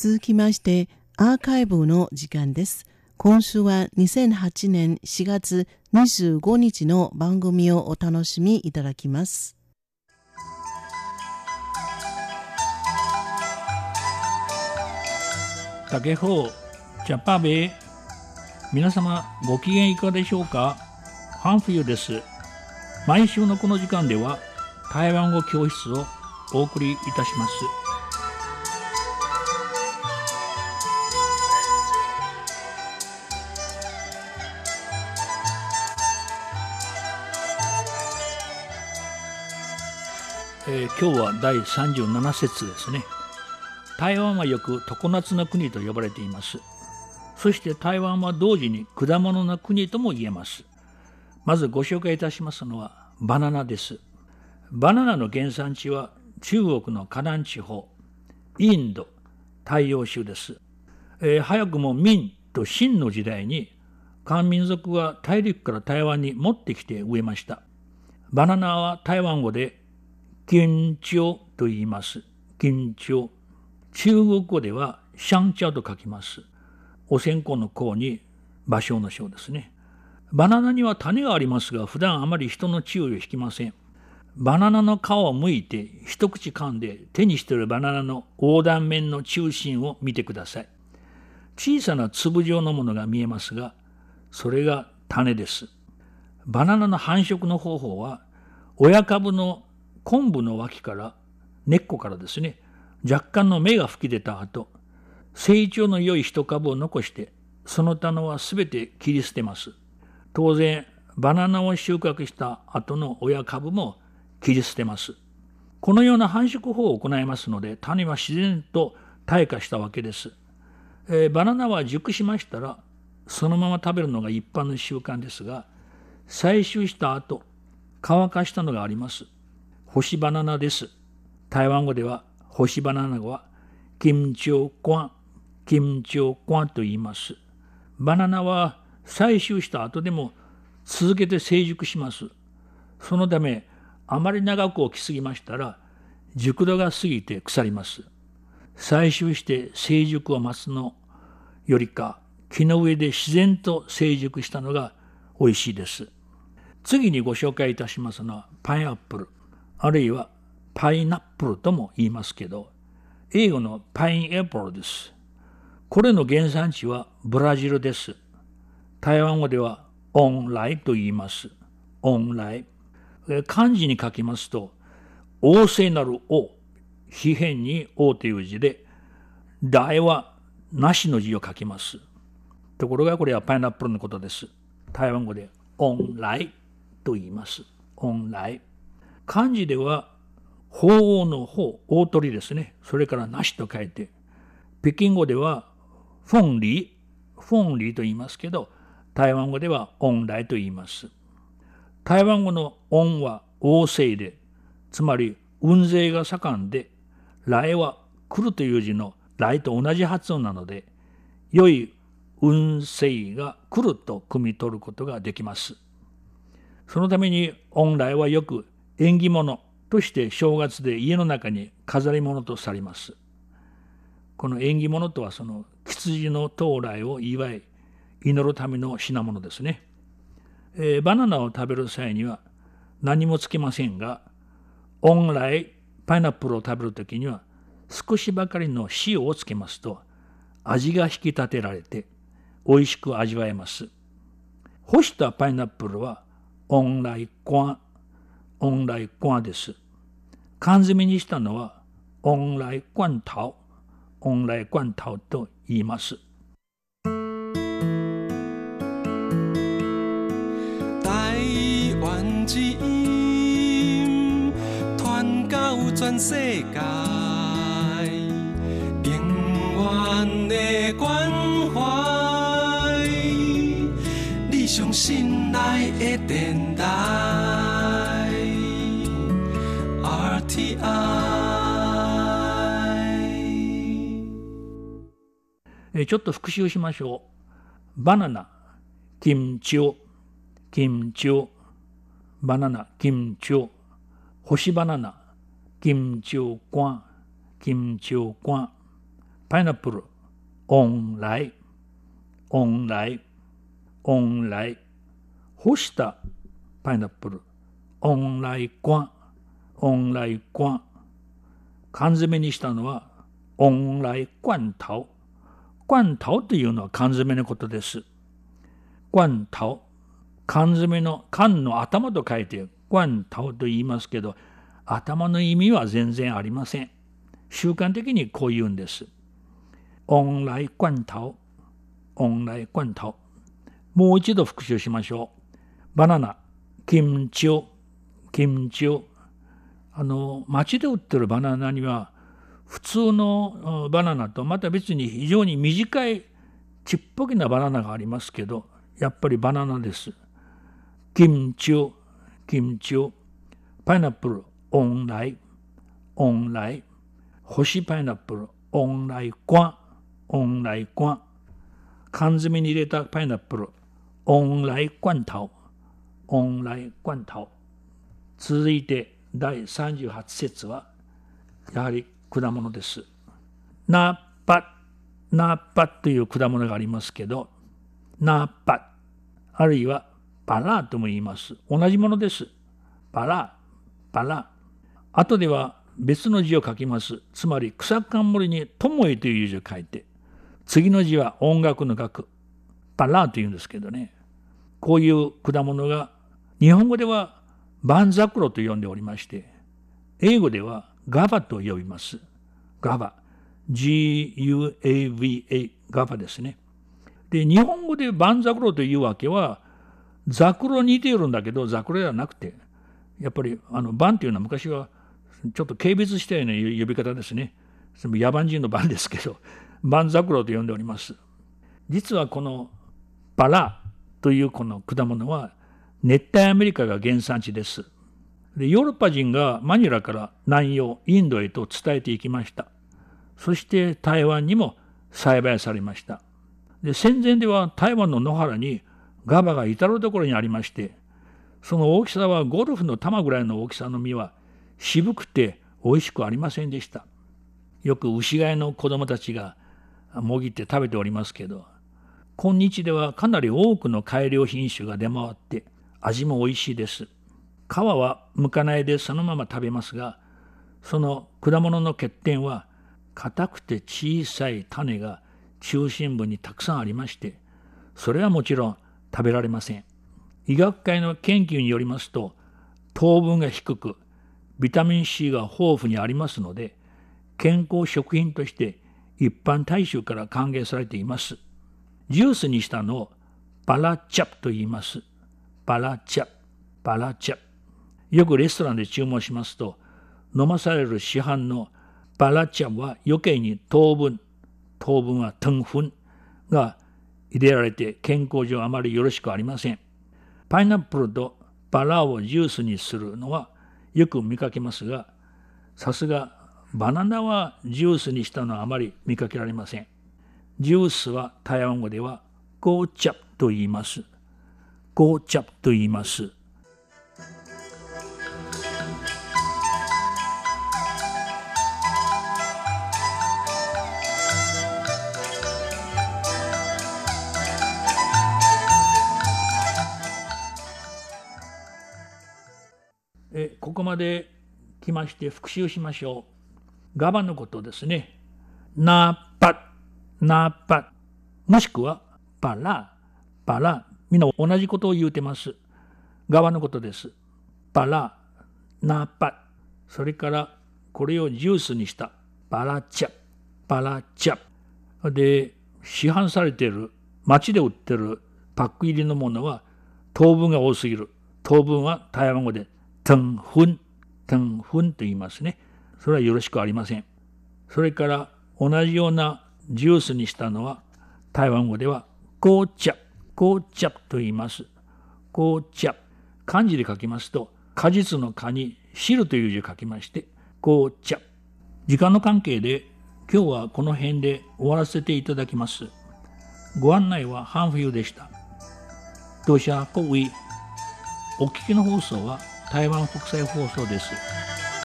続きましてアーカイブの時間です。今週は2008年4月25日の番組をお楽しみいただきます。竹方ジャパベ皆様ご機嫌いかがでしょうか？ハンフユです毎週のこの時間では台湾語教室をお送りいたしますえー、今日は第37節ですね。台湾はよく常夏の国と呼ばれています。そして台湾は同時に果物の国とも言えます。まずご紹介いたしますのはバナナです。バナナの原産地は中国の河南地方インド太陽州です、えー、早くも明と清の時代に漢民族は大陸から台湾に持ってきて植えました。バナナは台湾語で緊張と言います。緊張。中国語ではシャンチャと書きます。お線香の香に芭蕉の章ですね。バナナには種がありますが、普段あまり人の注意を引きません。バナナの皮を剥いて一口噛んで手にしているバナナの横断面の中心を見てください。小さな粒状のものが見えますが、それが種です。バナナの繁殖の方法は、親株の昆布の脇から根っこからですね若干の芽が吹き出た後成長の良い一株を残してその種はすべて切り捨てます。当然バナナを収穫した後の親株も切り捨てます。このような繁殖法を行いますので種は自然と退化したわけです、えー、バナナは熟しましたらそのまま食べるのが一般の習慣ですが採集した後乾かしたのがあります。干しバナナです。台湾語では干しバナナは金朝瓜、金朝瓜と言います。バナナは採集した後でも続けて成熟します。そのため、あまり長く置きすぎましたら、熟度が過ぎて腐ります。採集して成熟を待つのよりか、木の上で自然と成熟したのが美味しいです。次にご紹介いたしますのはパイナップル。あるいはパイナップルとも言いますけど、英語のパインエプルです。これの原産地はブラジルです。台湾語ではオンライと言います。オンライ。漢字に書きますと、旺盛なる王、非変に王という字で、大はなしの字を書きます。ところがこれはパイナップルのことです。台湾語でオンライと言います。オンライ。漢字では法王の法、大鳥ですね。それからなしと書いて、北京語ではフォンリー、フォンリーと言いますけど、台湾語では音来と言います。台湾語の音は旺盛で、つまり運勢が盛んで、来は来るという字の来と同じ発音なので、良い運勢が来ると汲み取ることができます。そのために音来はよく縁起物として正月で家の中に飾り物とされます。この縁起物とはその羊の到来を祝い祈るための品物ですね。えー、バナナを食べる際には何もつけませんが、本来パイナップルを食べるときには少しばかりの塩をつけますと味が引き立てられて美味しく味わえます。干したパイナップルは本来ンオンライコアです。缶詰にしたのはオンライ罐頭、オンライ罐頭と言います。台湾之音传到全世界，永远的关怀，你上心えちょっと復習しましょう。バナナ、キムチオ、キムチオ、バナナ、キムチオ、干しバナナ、キムチオコン、キムチオコン、パイナップル、オンライ、オンライ、オンライ、干したパイナップル、オンライコン、オンライコン。缶詰にしたのは、オンライコンタオ。コンタオというのは缶詰のことです。コンタオ。缶詰の缶の頭と書いて、コンタオと言いますけど、頭の意味は全然ありません。習慣的にこう言うんです。オンライコンタオ。オンライコンタオ。もう一度復習しましょう。バナナ、キムチオ、キムチオ。あの、街で売ってるバナナには、普通のバナナとまた別に非常に短いちっぽけなバナナがありますけど、やっぱりバナナです。キムチオ、キムチオ、パイナップル、オンライ、オンライ、干しパイナップル、オンライコン、オンライコン、缶詰に入れたパイナップル、オンライコンタオ、オンライコンタオ。続いて第38節は、やはり果物です。ナッパ、ナッパという果物がありますけど、ナッパ、あるいはパラーとも言います。同じものです。パラー、パラー。後では別の字を書きます。つまり草冠に友いという字を書いて、次の字は音楽の楽、パラーというんですけどね。こういう果物が日本語ではバンザクロと呼んでおりまして、英語ではガバと呼びます。ガバ。G-U-A-V-A、ガバですね。で、日本語でバンザクロというわけは、ザクロに似ているんだけど、ザクロではなくて、やっぱり、あの、バンというのは昔は、ちょっと軽蔑したような呼び方ですね。その野蛮人のバンですけど、バンザクロと呼んでおります。実はこのバラというこの果物は、熱帯アメリカが原産地です。でヨーロッパ人がマニラから南洋、インドへと伝えていきました。そして台湾にも栽培されました。で戦前では台湾の野原にガバが至る所にありまして、その大きさはゴルフの玉ぐらいの大きさの実は渋くて美味しくありませんでした。よく牛飼いの子供たちがもぎって食べておりますけど、今日ではかなり多くの改良品種が出回って味も美味しいです。皮は剥かないでそのまま食べますが、その果物の欠点は硬くて小さい種が中心部にたくさんありまして、それはもちろん食べられません。医学界の研究によりますと、糖分が低く、ビタミン C が豊富にありますので、健康食品として一般大衆から歓迎されています。ジュースにしたのをバラチャプと言います。バラチャ、バラチャ。よくレストランで注文しますと、飲まされる市販のバラチャは余計に糖分、糖分は糖分が入れられて健康上あまりよろしくありません。パイナップルとバラをジュースにするのはよく見かけますが、さすがバナナはジュースにしたのはあまり見かけられません。ジュースは台湾語ではゴーチャと言います。ゴーチャと言います。えここまで来まして復習しましょう。ガバのことですね。ナッパ、ナッパ、もしくはパラ、パラ、みんな同じことを言うてます。側のことです。パラ、ナパ、それからこれをジュースにしたパラチャ、パラチャ。で、市販されている、街で売ってるパック入りのものは糖分が多すぎる。糖分は台湾語で糖分、糖分と言いますね。それはよろしくありません。それから同じようなジュースにしたのは台湾語では紅茶、紅茶と言います。紅茶。漢字で書きますと果実の果に汁という字を書きまして紅茶。時間の関係で今日はこの辺で終わらせていただきます。ご案内は半冬でした。同社国威お聞きの放送は台湾国際放送です。